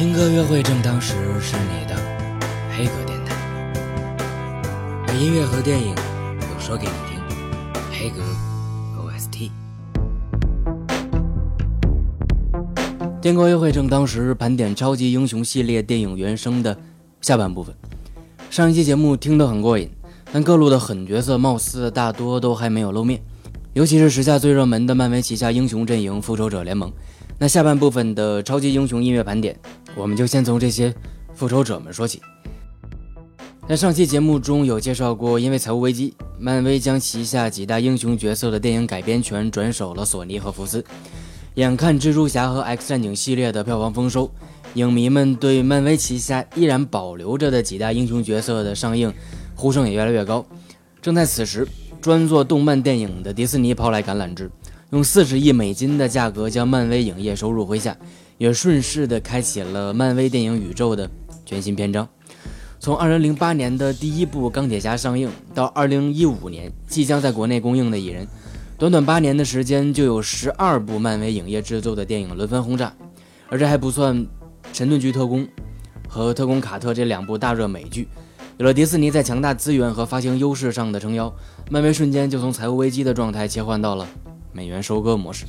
听歌约会正当时是你的黑格电台，音乐和电影都说给你听。黑格 OST。听歌约会正当时盘点超级英雄系列电影原声的下半部分。上一期节目听得很过瘾，但各路的狠角色貌似大多都还没有露面，尤其是时下最热门的漫威旗下英雄阵营——复仇者联盟。那下半部分的超级英雄音乐盘点，我们就先从这些复仇者们说起。在上期节目中有介绍过，因为财务危机，漫威将旗下几大英雄角色的电影改编权转手了索尼和福斯。眼看蜘蛛侠和 X 战警系列的票房丰收，影迷们对漫威旗下依然保留着的几大英雄角色的上映呼声也越来越高。正在此时，专做动漫电影的迪士尼抛来橄榄枝。用四十亿美金的价格将漫威影业收入麾下，也顺势的开启了漫威电影宇宙的全新篇章。从二零零八年的第一部钢铁侠上映到二零一五年即将在国内公映的蚁人，短短八年的时间就有十二部漫威影业制作的电影轮番轰炸，而这还不算神盾局特工和特工卡特这两部大热美剧。有了迪士尼在强大资源和发行优势上的撑腰，漫威瞬间就从财务危机的状态切换到了。美元收割模式。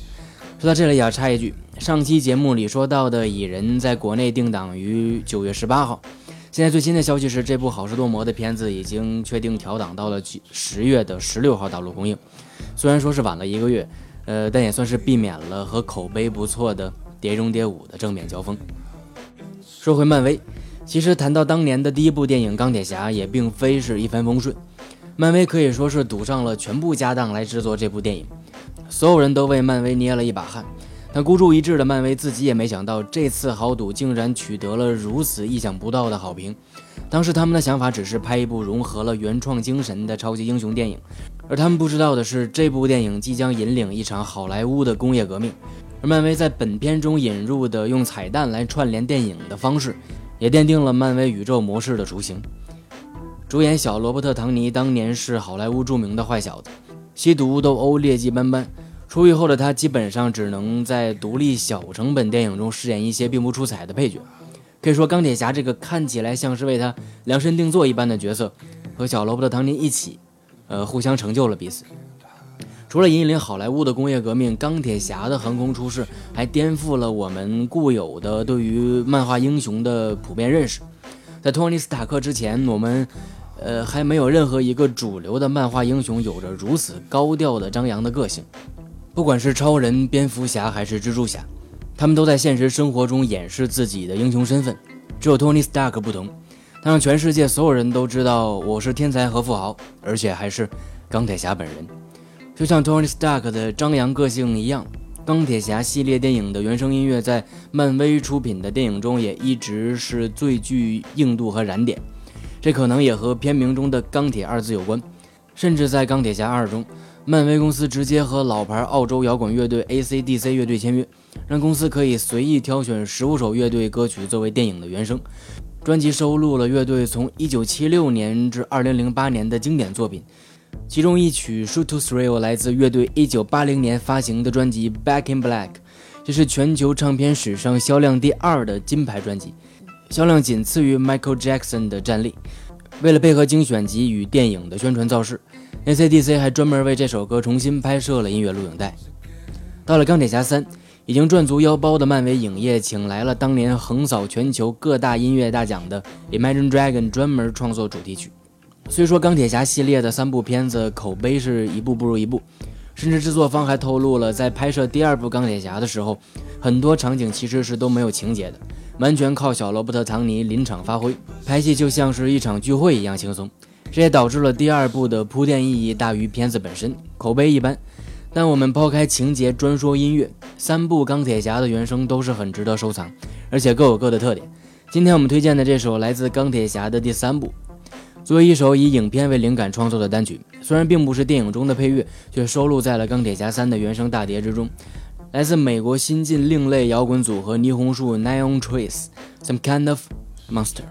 说到这里，也要插一句：上期节目里说到的《蚁人》在国内定档于九月十八号，现在最新的消息是，这部好事多磨的片子已经确定调档到了十月的十六号大陆公映。虽然说是晚了一个月，呃，但也算是避免了和口碑不错的《碟中谍五》的正面交锋。说回漫威，其实谈到当年的第一部电影《钢铁侠》，也并非是一帆风顺。漫威可以说是赌上了全部家当来制作这部电影。所有人都为漫威捏了一把汗，但孤注一掷的漫威自己也没想到，这次豪赌竟然取得了如此意想不到的好评。当时他们的想法只是拍一部融合了原创精神的超级英雄电影，而他们不知道的是，这部电影即将引领一场好莱坞的工业革命。而漫威在本片中引入的用彩蛋来串联电影的方式，也奠定了漫威宇宙模式的雏形。主演小罗伯特·唐尼当年是好莱坞著名的坏小子。吸毒、斗殴，劣迹斑斑。出狱后的他基本上只能在独立小成本电影中饰演一些并不出彩的配角。可以说，钢铁侠这个看起来像是为他量身定做一般的角色，和小罗伯特·唐尼一起，呃，互相成就了彼此。除了引领好莱坞的工业革命，钢铁侠的横空出世还颠覆了我们固有的对于漫画英雄的普遍认识。在托尼·斯塔克之前，我们。呃，还没有任何一个主流的漫画英雄有着如此高调的张扬的个性。不管是超人、蝙蝠侠还是蜘蛛侠，他们都在现实生活中掩饰自己的英雄身份。只有托尼·斯塔克不同，他让全世界所有人都知道我是天才和富豪，而且还是钢铁侠本人。就像托尼·斯塔克的张扬个性一样，钢铁侠系列电影的原声音乐在漫威出品的电影中也一直是最具硬度和燃点。这可能也和片名中的“钢铁”二字有关，甚至在《钢铁侠二》中，漫威公司直接和老牌澳洲摇滚乐队 AC/DC 乐队签约，让公司可以随意挑选十五首乐队歌曲作为电影的原声。专辑收录了乐队从1976年至2008年的经典作品，其中一曲《Shoot to Thrill》来自乐队1980年发行的专辑《Back in Black》，这是全球唱片史上销量第二的金牌专辑。销量仅次于 Michael Jackson 的战力。为了配合精选集与电影的宣传造势，AC/DC 还专门为这首歌重新拍摄了音乐录影带。到了《钢铁侠三》，已经赚足腰包的漫威影业请来了当年横扫全球各大音乐大奖的 Imagine Dragon 专门创作主题曲。虽说钢铁侠系列的三部片子口碑是一部不如一部，甚至制作方还透露了在拍摄第二部钢铁侠的时候，很多场景其实是都没有情节的。完全靠小罗伯特·唐尼临场发挥，拍戏就像是一场聚会一样轻松。这也导致了第二部的铺垫意义大于片子本身，口碑一般。但我们抛开情节，专说音乐，三部钢铁侠的原声都是很值得收藏，而且各有各的特点。今天我们推荐的这首来自钢铁侠的第三部，作为一首以影片为灵感创作的单曲，虽然并不是电影中的配乐，却收录在了钢铁侠三的原声大碟之中。来自美国新晋另类摇滚组合霓虹树 （Neon Trees），Some Kind of Monster。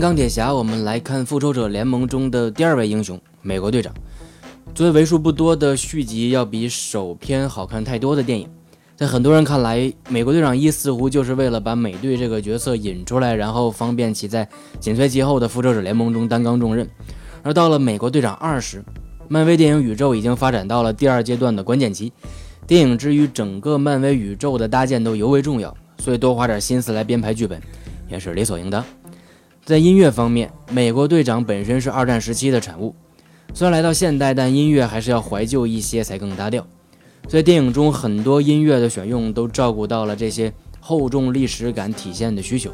钢铁侠，我们来看复仇者联盟中的第二位英雄——美国队长。作为为数不多的续集要比首篇好看太多的电影，在很多人看来，《美国队长一》似乎就是为了把美队这个角色引出来，然后方便其在紧随其后的复仇者联盟中担纲重任。而到了《美国队长二》时，漫威电影宇宙已经发展到了第二阶段的关键期，电影之于整个漫威宇宙的搭建都尤为重要，所以多花点心思来编排剧本也是理所应当。在音乐方面，《美国队长》本身是二战时期的产物，虽然来到现代，但音乐还是要怀旧一些才更搭调。所以电影中很多音乐的选用都照顾到了这些厚重历史感体现的需求。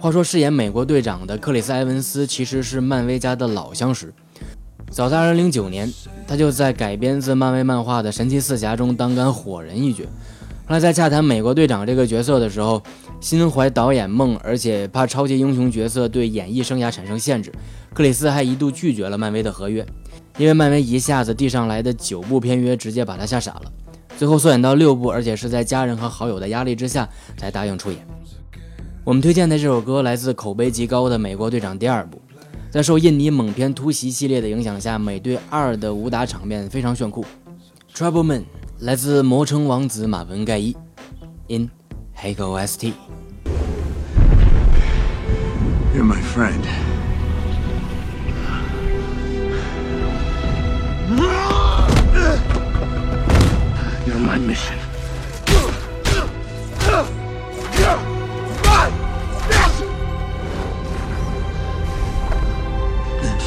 话说，饰演美国队长的克里斯·埃文斯其实是漫威家的老相识。早在2009年，他就在改编自漫威漫画的《神奇四侠》中当干火人一角。后来在洽谈美国队长这个角色的时候，心怀导演梦，而且怕超级英雄角色对演艺生涯产生限制，克里斯还一度拒绝了漫威的合约。因为漫威一下子递上来的九部片约，直接把他吓傻了。最后缩减到六部，而且是在家人和好友的压力之下才答应出演。我们推荐的这首歌来自口碑极高的《美国队长》第二部。在受印尼猛片突袭系列的影响下，美队二的武打场面非常炫酷。Trouble Man 来自魔城王子马文盖伊，In Hego ST。You're my friend. You're my mission.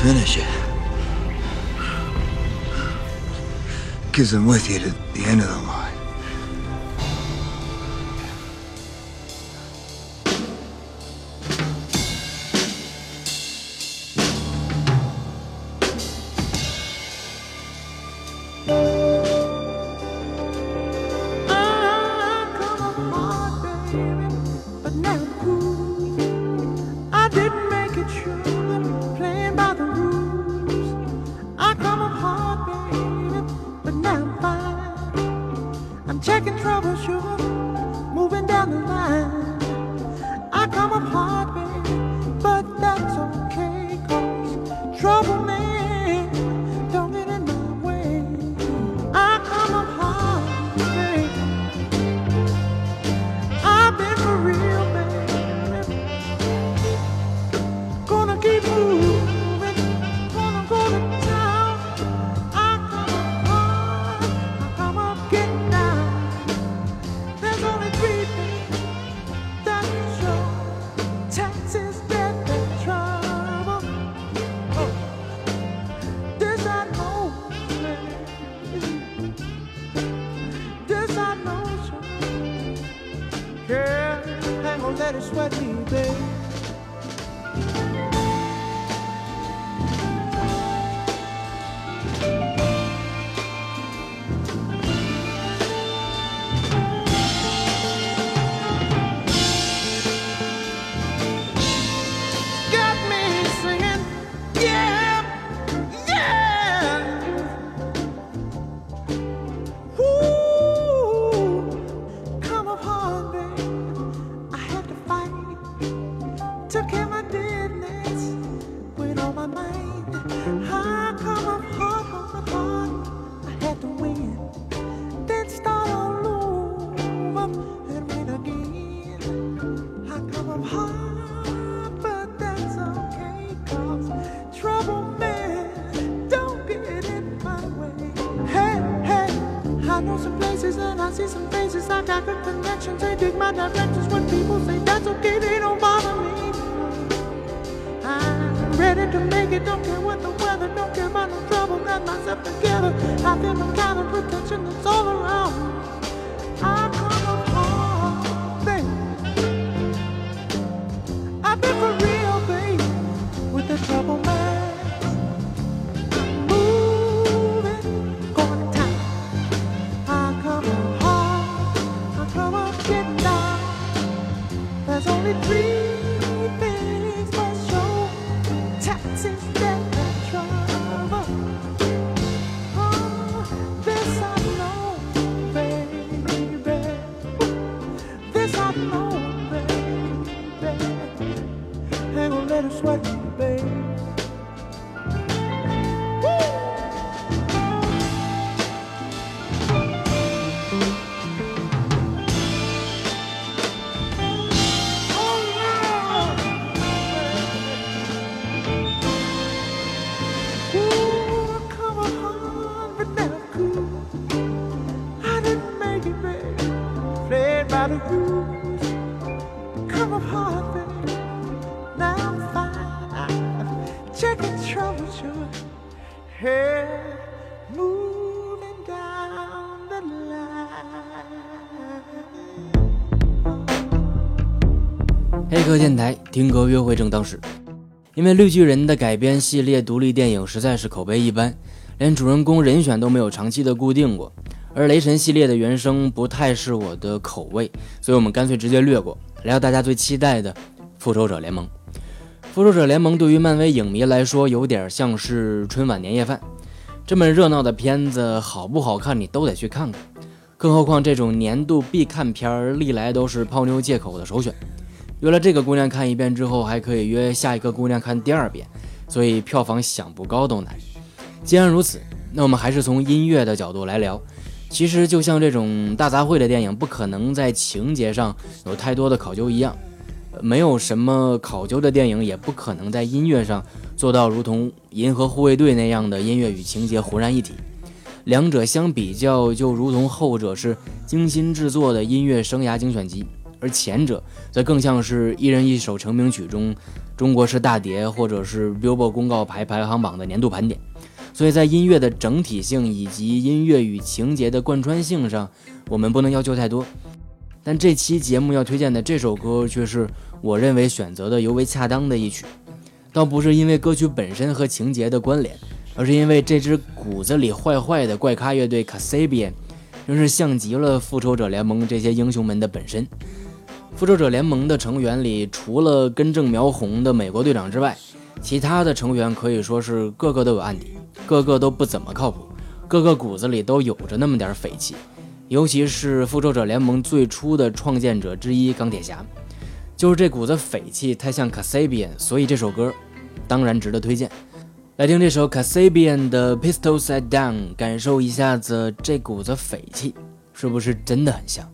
finish it. Because I'm with you to the end of the line. trouble me. faces and I see some faces. I got good connections. They dig my directions when people say that's okay. They don't bother me. I'm ready to make it. Don't care what the weather. Don't care about no trouble. Got myself together. I feel the kind of protection that's all around me. see. 电台听歌约会正当时，因为绿巨人的改编系列独立电影实在是口碑一般，连主人公人选都没有长期的固定过。而雷神系列的原声不太是我的口味，所以我们干脆直接略过，来到大家最期待的《复仇者联盟》。《复仇者联盟》对于漫威影迷来说，有点像是春晚年夜饭。这么热闹的片子，好不好看你都得去看看。更何况这种年度必看片儿，历来都是泡妞借口的首选。约了这个姑娘看一遍之后，还可以约下一个姑娘看第二遍，所以票房想不高都难。既然如此，那我们还是从音乐的角度来聊。其实就像这种大杂烩的电影，不可能在情节上有太多的考究一样，没有什么考究的电影也不可能在音乐上做到如同《银河护卫队》那样的音乐与情节浑然一体。两者相比较，就如同后者是精心制作的音乐生涯精选集，而前者则更像是一人一首成名曲中中国式大碟，或者是 Billboard 公告牌排行榜的年度盘点。所以在音乐的整体性以及音乐与情节的贯穿性上，我们不能要求太多。但这期节目要推荐的这首歌，却是我认为选择的尤为恰当的一曲。倒不是因为歌曲本身和情节的关联，而是因为这支骨子里坏坏的怪咖乐队 Casabian，真是像极了复仇者联盟这些英雄们的本身。复仇者联盟的成员里，除了根正苗红的美国队长之外，其他的成员可以说是个个都有案底。个个都不怎么靠谱，个个骨子里都有着那么点匪气，尤其是复仇者联盟最初的创建者之一钢铁侠，就是这股子匪气太像 Casabian，所以这首歌当然值得推荐。来听这首 Casabian 的 Pistol Set Down，感受一下子这股子匪气是不是真的很像。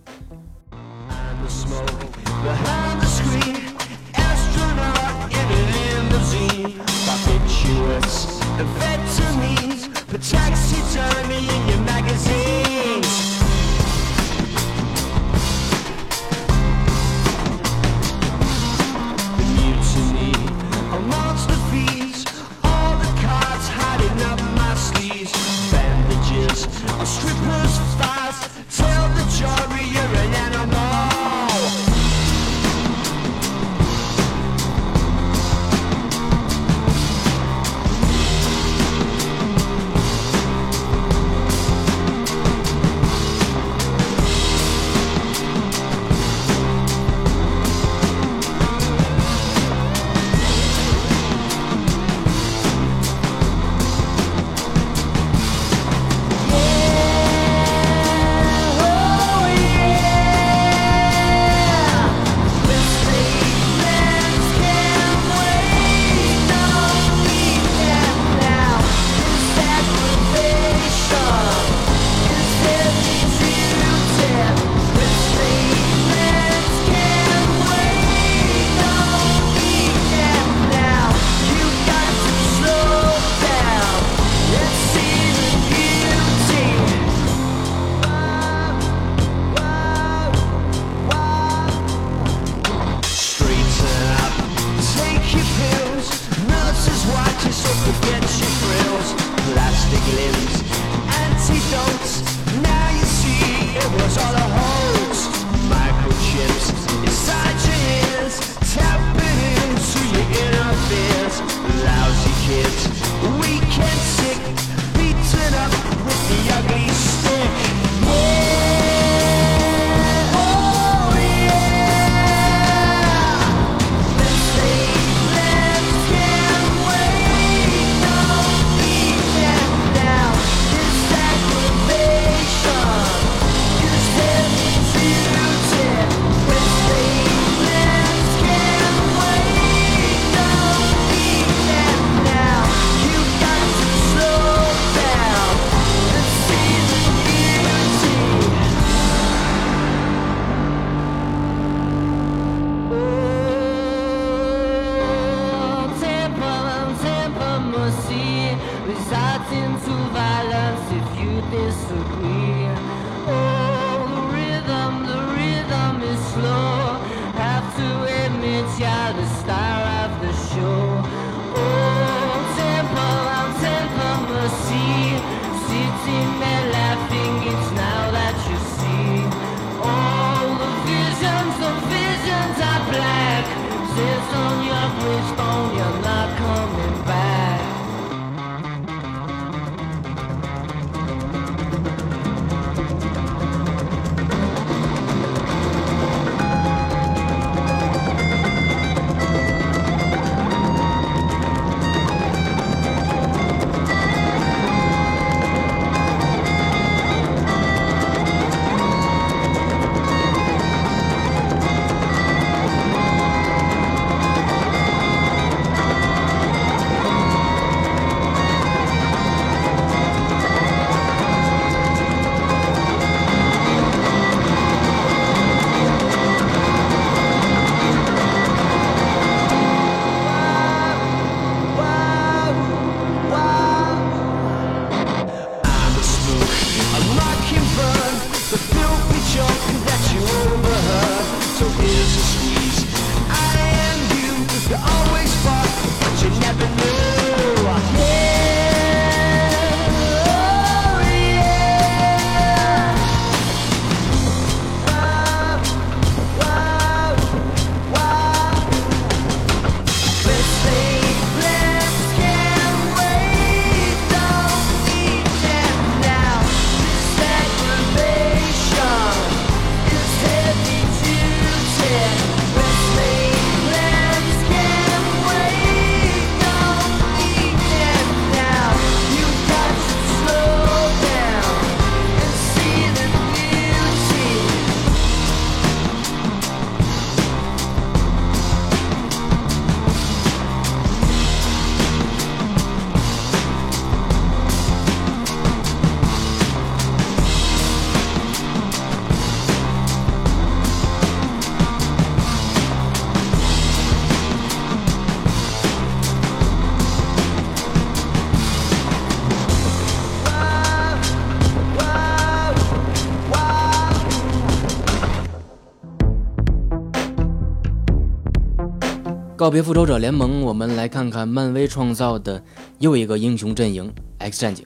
告别复仇者联盟，我们来看看漫威创造的又一个英雄阵营 ——X 战警。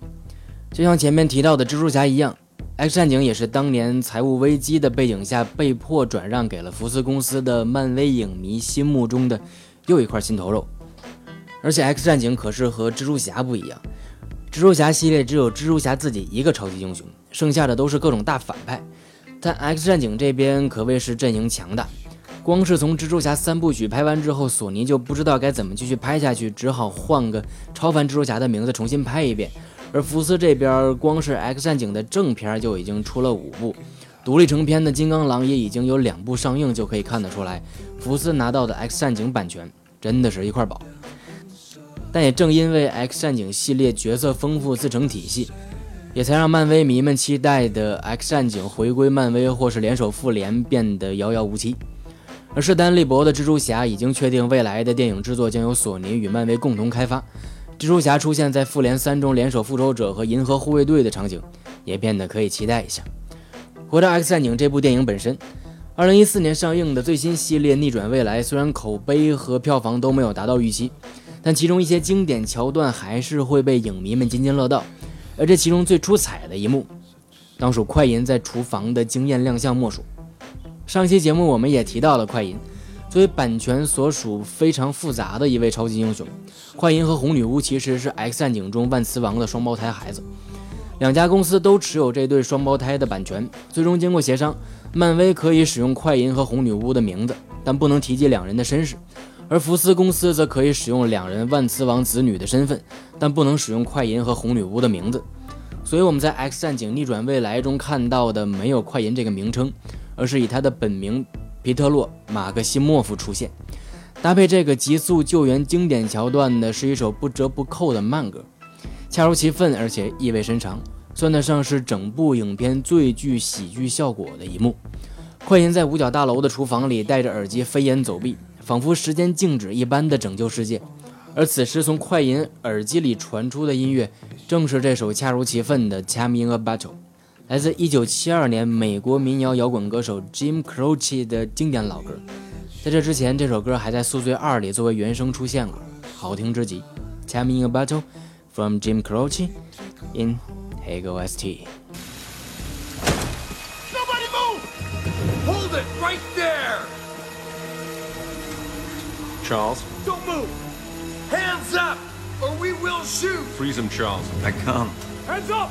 就像前面提到的蜘蛛侠一样，X 战警也是当年财务危机的背景下被迫转让给了福斯公司的漫威影迷心目中的又一块心头肉。而且 X 战警可是和蜘蛛侠不一样，蜘蛛侠系列只有蜘蛛侠自己一个超级英雄，剩下的都是各种大反派。但 X 战警这边可谓是阵营强大，光是从蜘蛛侠三部曲拍完之后，索尼就不知道该怎么继续拍下去，只好换个超凡蜘蛛侠的名字重新拍一遍。而福斯这边，光是 X 战警的正片就已经出了五部，独立成片的金刚狼也已经有两部上映，就可以看得出来，福斯拿到的 X 战警版权真的是一块宝。但也正因为 X 战警系列角色丰富自成体系，也才让漫威迷们期待的 X 战警回归漫威或是联手复联变得遥遥无期。而势单力薄的蜘蛛侠已经确定，未来的电影制作将由索尼与漫威共同开发。蜘蛛侠出现在复联三中联手复仇者和银河护卫队的场景，也变得可以期待一下。回到 X 战警这部电影本身，二零一四年上映的最新系列《逆转未来》，虽然口碑和票房都没有达到预期，但其中一些经典桥段还是会被影迷们津津乐道。而这其中最出彩的一幕，当属快银在厨房的惊艳亮相莫属。上期节目我们也提到了快银，作为版权所属非常复杂的一位超级英雄，快银和红女巫其实是 X 战警中万磁王的双胞胎孩子，两家公司都持有这对双胞胎的版权。最终经过协商，漫威可以使用快银和红女巫的名字，但不能提及两人的身世；而福斯公司则可以使用两人万磁王子女的身份，但不能使用快银和红女巫的名字。所以我们在《X 战警：逆转未来》中看到的没有快银这个名称，而是以他的本名皮特洛·马克西莫夫出现。搭配这个急速救援经典桥段的是一首不折不扣的慢歌，恰如其分，而且意味深长，算得上是整部影片最具喜剧效果的一幕。快银在五角大楼的厨房里戴着耳机飞檐走壁，仿佛时间静止一般的拯救世界。而此时从快银耳机里传出的音乐，正是这首恰如其分的《Time in a Battle》，来自1972年美国民谣摇滚歌手 Jim Croce 的经典老歌。在这之前，这首歌还在《宿醉二》里作为原声出现过，好听之极。《Time in a Battle》from Jim Croce in Hague OST。 Nobody move! Hold it right there! Charles, Don't move! Hands up, or we will shoot! freeze him, Charles. I can't. Hands up!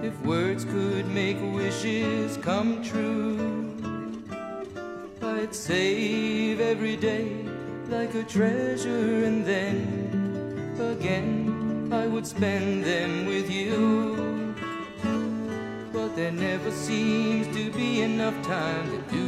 If words could make wishes come true, I'd save every day like a treasure and then again I would spend them with you. But there never seems to be enough time to do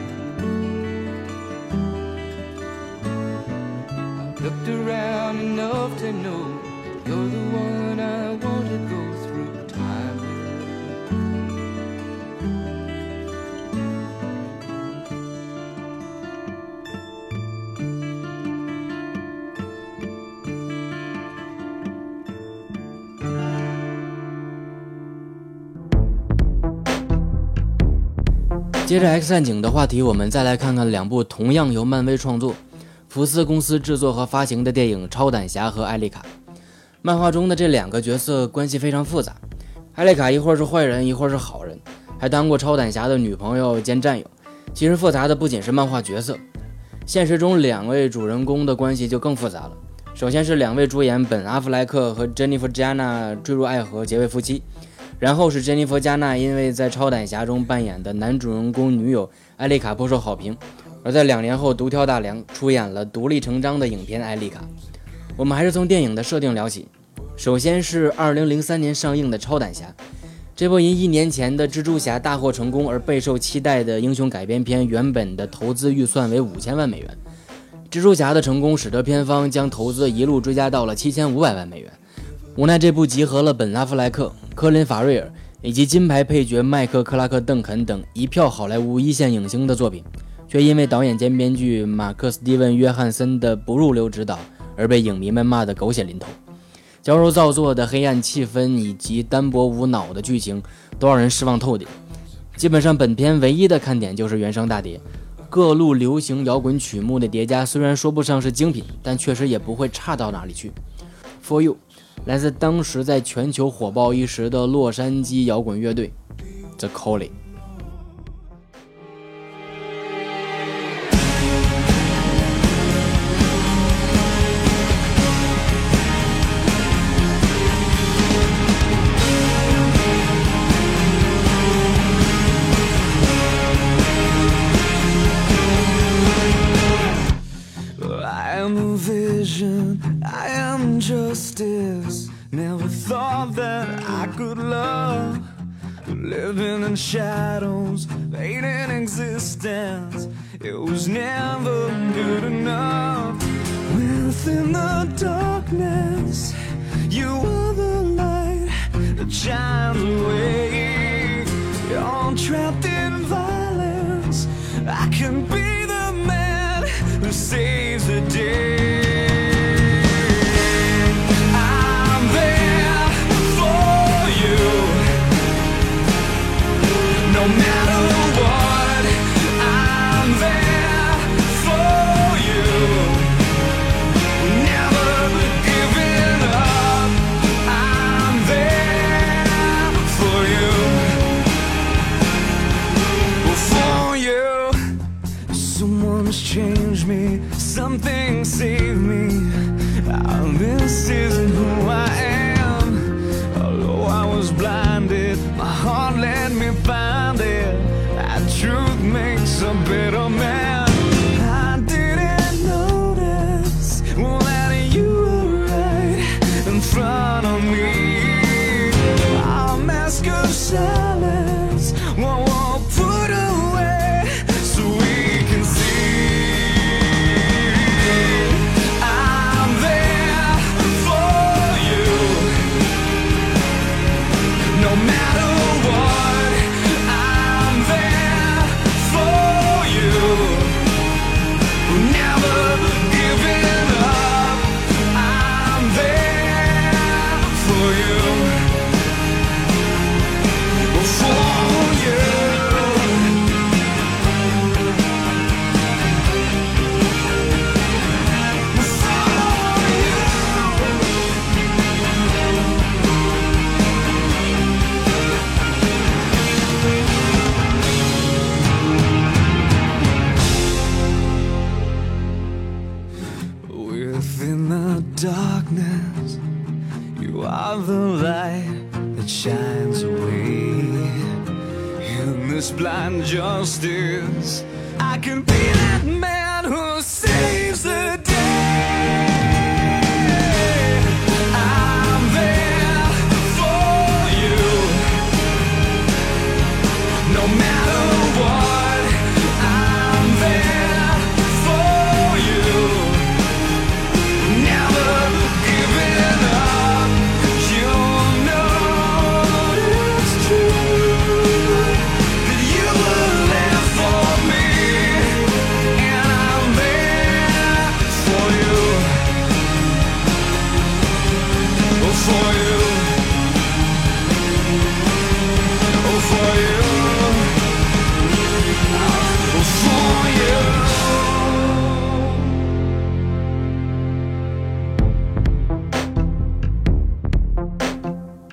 Looked around enough to know you're the one I want to go through time with. 接着 X 战警的话题，我们再来看看两部同样由漫威创作、福斯公司制作和发行的电影《超胆侠》和《艾丽卡》。漫画中的这两个角色关系非常复杂，艾丽卡一会儿是坏人，一会儿是好人，还当过超胆侠的女朋友兼战友。其实复杂的不仅是漫画角色，现实中两位主人公的关系就更复杂了。首先是两位主演本·阿弗莱克和珍妮弗·加纳坠入爱河，结为夫妻。然后是珍妮弗·加纳因为在《超胆侠》中扮演的男主人公女友艾丽卡颇受好评，而在两年后独挑大梁，出演了独立成章的影片《艾丽卡》。我们还是从电影的设定聊起。首先是2003年上映的《超胆侠》，这部因一年前的《蜘蛛侠》大获成功而备受期待的英雄改编片，原本的投资预算为五千万美元。蜘蛛侠的成功使得片方将投资一路追加到了七千五百万美元。无奈这部集合了本·拉弗莱克、科林·法瑞尔以及金牌配角麦克·克拉克·邓肯等一票好莱坞一线影星的作品，却因为导演兼编剧马克·斯蒂文·约翰森的不入流指导而被影迷们骂得狗血淋头。矫揉造作的黑暗气氛以及单薄无脑的剧情，都让人失望透顶。基本上，本片唯一的看点就是原声大碟，各路流行摇滚曲目的叠加，虽然说不上是精品，但确实也不会差到哪里去。For You，来自当时在全球火爆一时的洛杉矶摇滚乐队 The Calling。In shadows, hating existence. It was never good enough. Within the darkness, you are the light that shines away. You're trapped in violence. I can be the man who saves the day. Something saved me. Ah, this isn't who I am.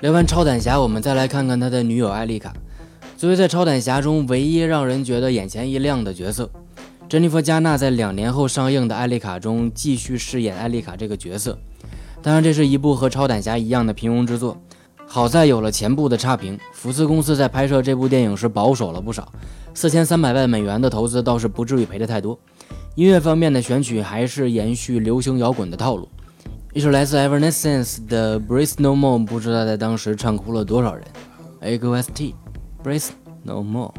聊完超胆侠，我们再来看看他的女友艾丽卡。作为在超胆侠中唯一让人觉得眼前一亮的角色，珍妮佛·加纳在两年后上映的《艾丽卡》中继续饰演艾丽卡这个角色。当然，这是一部和超胆侠一样的平庸之作。好在有了前部的差评，福斯公司在拍摄这部电影时保守了不少，四千三百万美元的投资倒是不至于赔得太多。音乐方面的选曲还是延续流行摇滚的套路。一首来自 Evanescence 的《Breathe No More》，不知道在当时唱哭了多少人。A G O S T Breathe No More。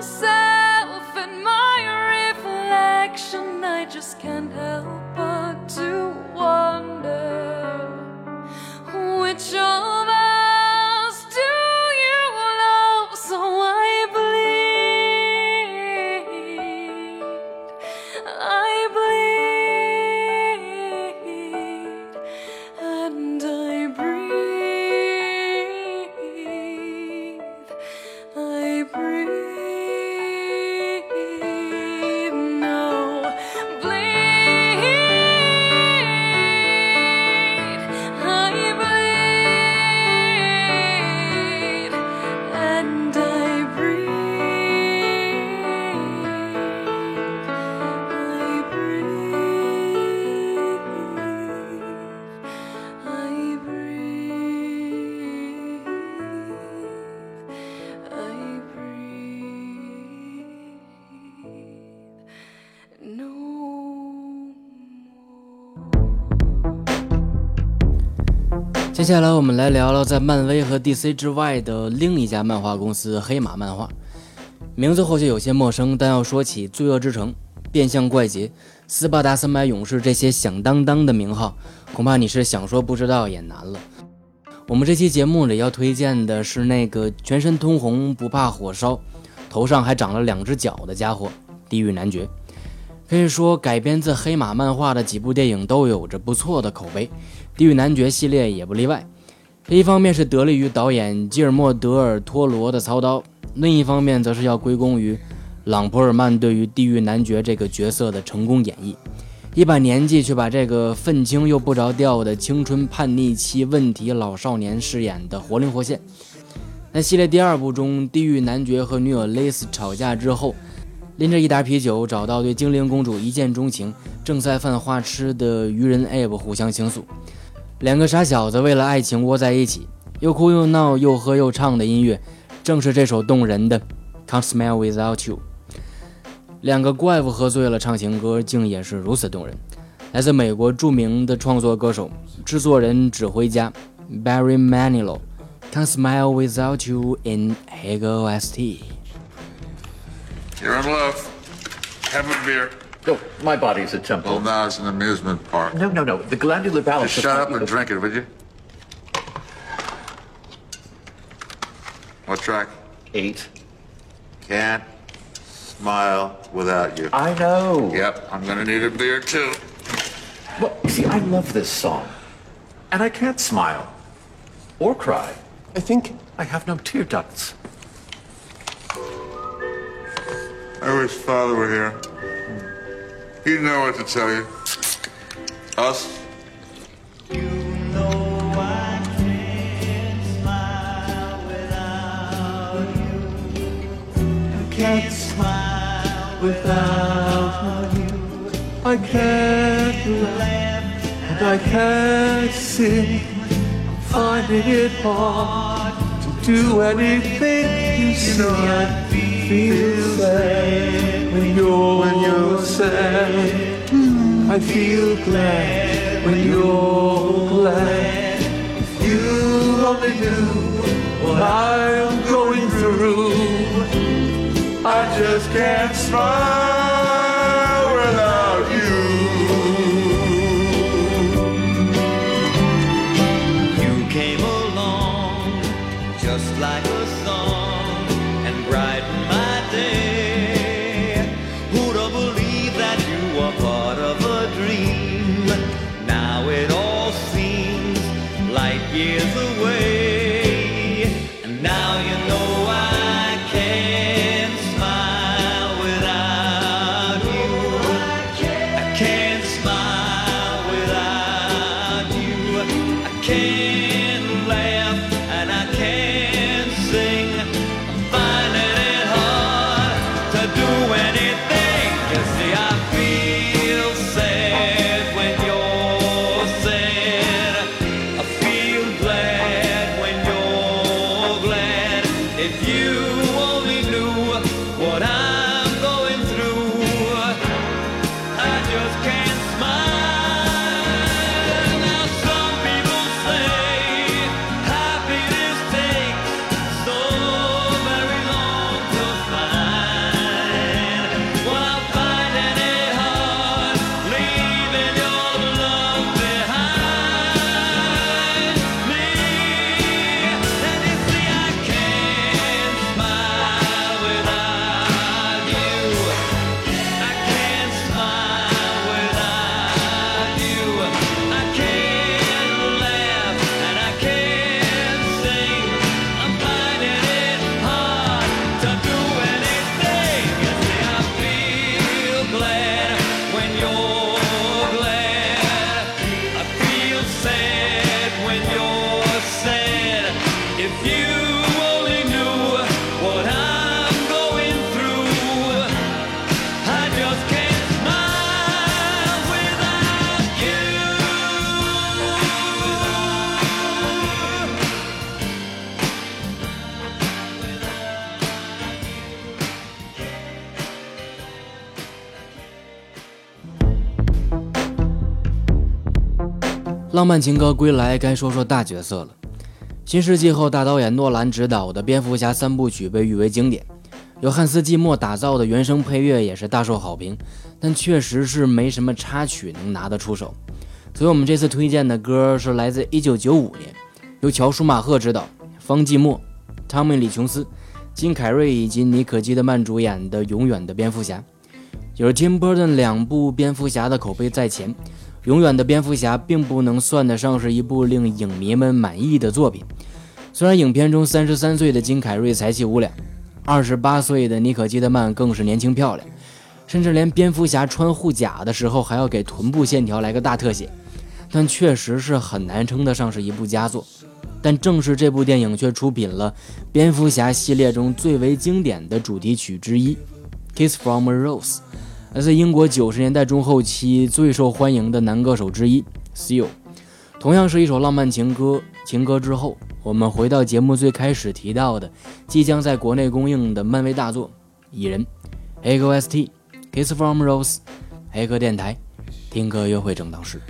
myself and my reflection. I just can't help but to. 接下来我们来聊聊在漫威和 DC 之外的另一家漫画公司——黑马漫画。名字或许有些陌生，但要说起《罪恶之城》《变相怪杰》《斯巴达三百勇士》这些响当当的名号，恐怕你是想说不知道也难了。我们这期节目里要推荐的是那个全身通红、不怕火烧、头上还长了两只角的家伙——地狱男爵。可以说，改编自黑马漫画的几部电影都有着不错的口碑，《地狱男爵》系列也不例外。这一方面是得力于导演基尔莫·德尔托罗的操刀，另一方面则是要归功于朗·普尔曼对于地狱男爵这个角色的成功演绎。一把年纪却把这个愤青又不着调的青春叛逆期问题老少年饰演的活灵活现。在系列第二部中，地狱男爵和女友蕾丝吵架之后。拎着一打啤酒，找到对精灵公主一见钟情、正在犯花痴的愚人 ab 互相倾诉。两个傻小子为了爱情窝在一起，又哭又闹，又喝又唱的音乐，正是这首动人的《Can't Smile Without You》。两个怪物喝醉了唱情歌，竟也是如此动人。来自美国著名的创作歌手、制作人、指挥家 Barry Manilow，《Can't Smile Without You》in Hegel ST。You're in love. Have a beer. No, my body's a temple. Well, now it's an amusement park. No, no, no. The glandular balance. Just shut up and drink it, would you? What track? Eight. Can't smile without you. I know. Yep, I'm gonna need a beer too. Well, you see, I love this song. And I can't smile. Or cry. I think I have no tear ducts. I wish Father were here. He'd know what to tell you. Us? You know can't smile without you. I can't laugh and I can't sing. I'm finding it hard to do anything you see. I feel sad when you're when you're sad. I feel glad when you're glad. If you only knew what I'm going through. I just can't smile 浪漫情歌归来，该说说大角色了。新世纪后，大导演诺兰执导的蝙蝠侠三部曲被誉为经典，由汉斯季默打造的原声配乐也是大受好评，但确实是没什么插曲能拿得出手。所以我们这次推荐的歌是来自1995年，由乔舒马赫执导，方季莫、汤米·李·琼斯、金·凯瑞以及妮可·基德曼主演的《永远的蝙蝠侠》。有着 Tim Burton 两部蝙蝠侠的口碑在前，《永远的蝙蝠侠》并不能算得上是一部令影迷们满意的作品。虽然影片中三十三岁的金凯瑞才气无两，二十八岁的妮可基德曼更是年轻漂亮，甚至连蝙蝠侠穿护甲的时候还要给臀部线条来个大特写，但确实是很难称得上是一部佳作。但正是这部电影却出品了蝙蝠侠系列中最为经典的主题曲之一，《Kiss from a Rose》。来自英国九十年代中后期最受欢迎的男歌手之一，Seal，同样是一首浪漫情歌。情歌之后，我们回到节目最开始提到的即将在国内公映的漫威大作《蚁人》，A O S T，Kiss from Rose，黑客电台，听歌约会正当时。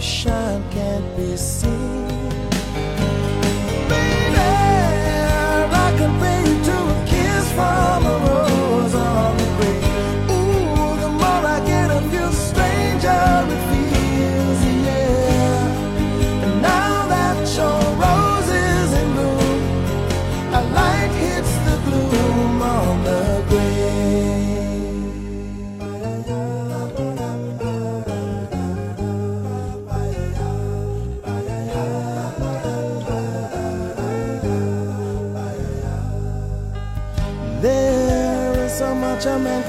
shine can't be seen.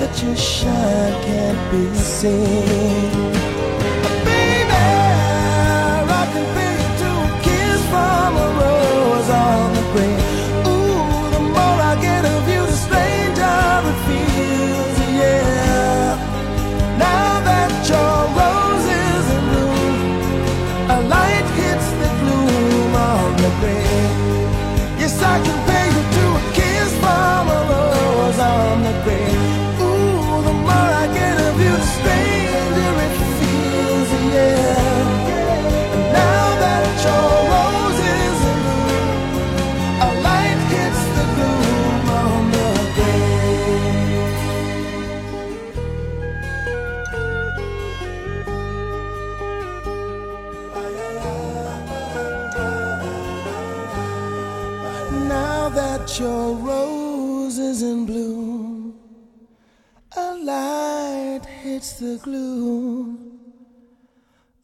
that you shine can't be seen? Baby, I can feel to a kiss from a rose on the grave.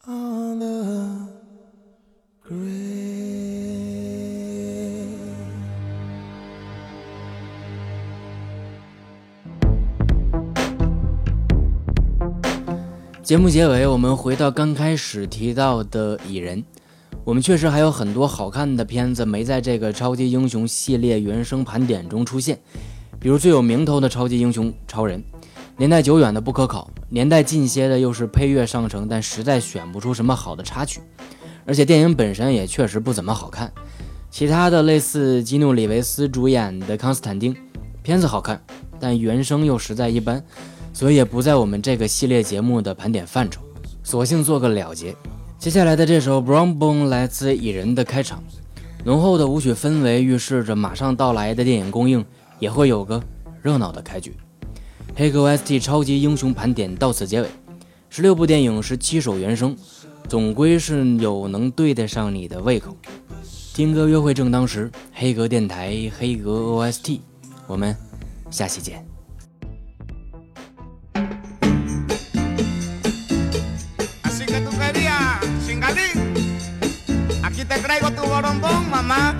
On the gray 节目结尾，我们回到刚开始提到的蚁人。我们确实还有很多好看的片子没在这个超级英雄系列原声盘点中出现，比如最有名头的超级英雄超人，年代久远的不可考，年代近些的又是配乐上乘，但实在选不出什么好的插曲，而且电影本身也确实不怎么好看。其他的类似基努里维斯主演的《康斯坦丁》，片子好看，但原声又实在一般。所以也不在我们这个系列节目的盘点范畴，索性做个了结。接下来的这首《Brown Bone》来自蚁人的开场，浓厚的舞曲氛围预示着马上到来的电影公映也会有个热闹的开局。黑格 OST 超级英雄盘点到此结尾，十六部电影十七首原声，总归是有能对得上你的胃口。听歌约会正当时，黑格电台黑格 OST，我们下期见。Así que tú querías, chingadín. Aquí te traigo tu borombón, mamá.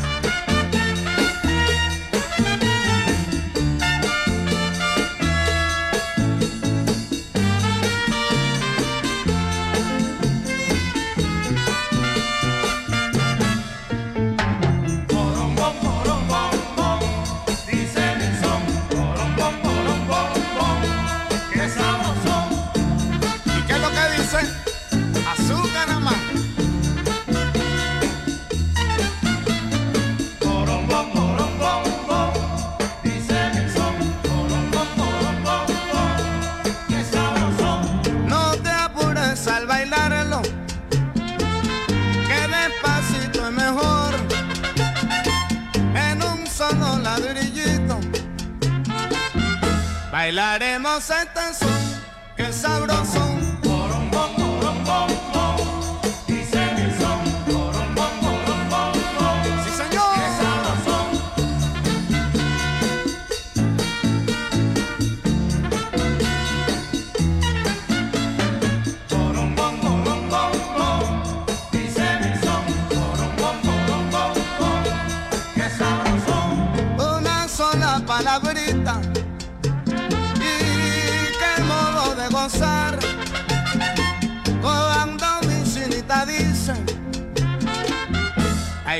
Bailaremos este son, que sabroso.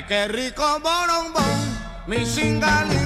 Qué rico borombón mi chingalín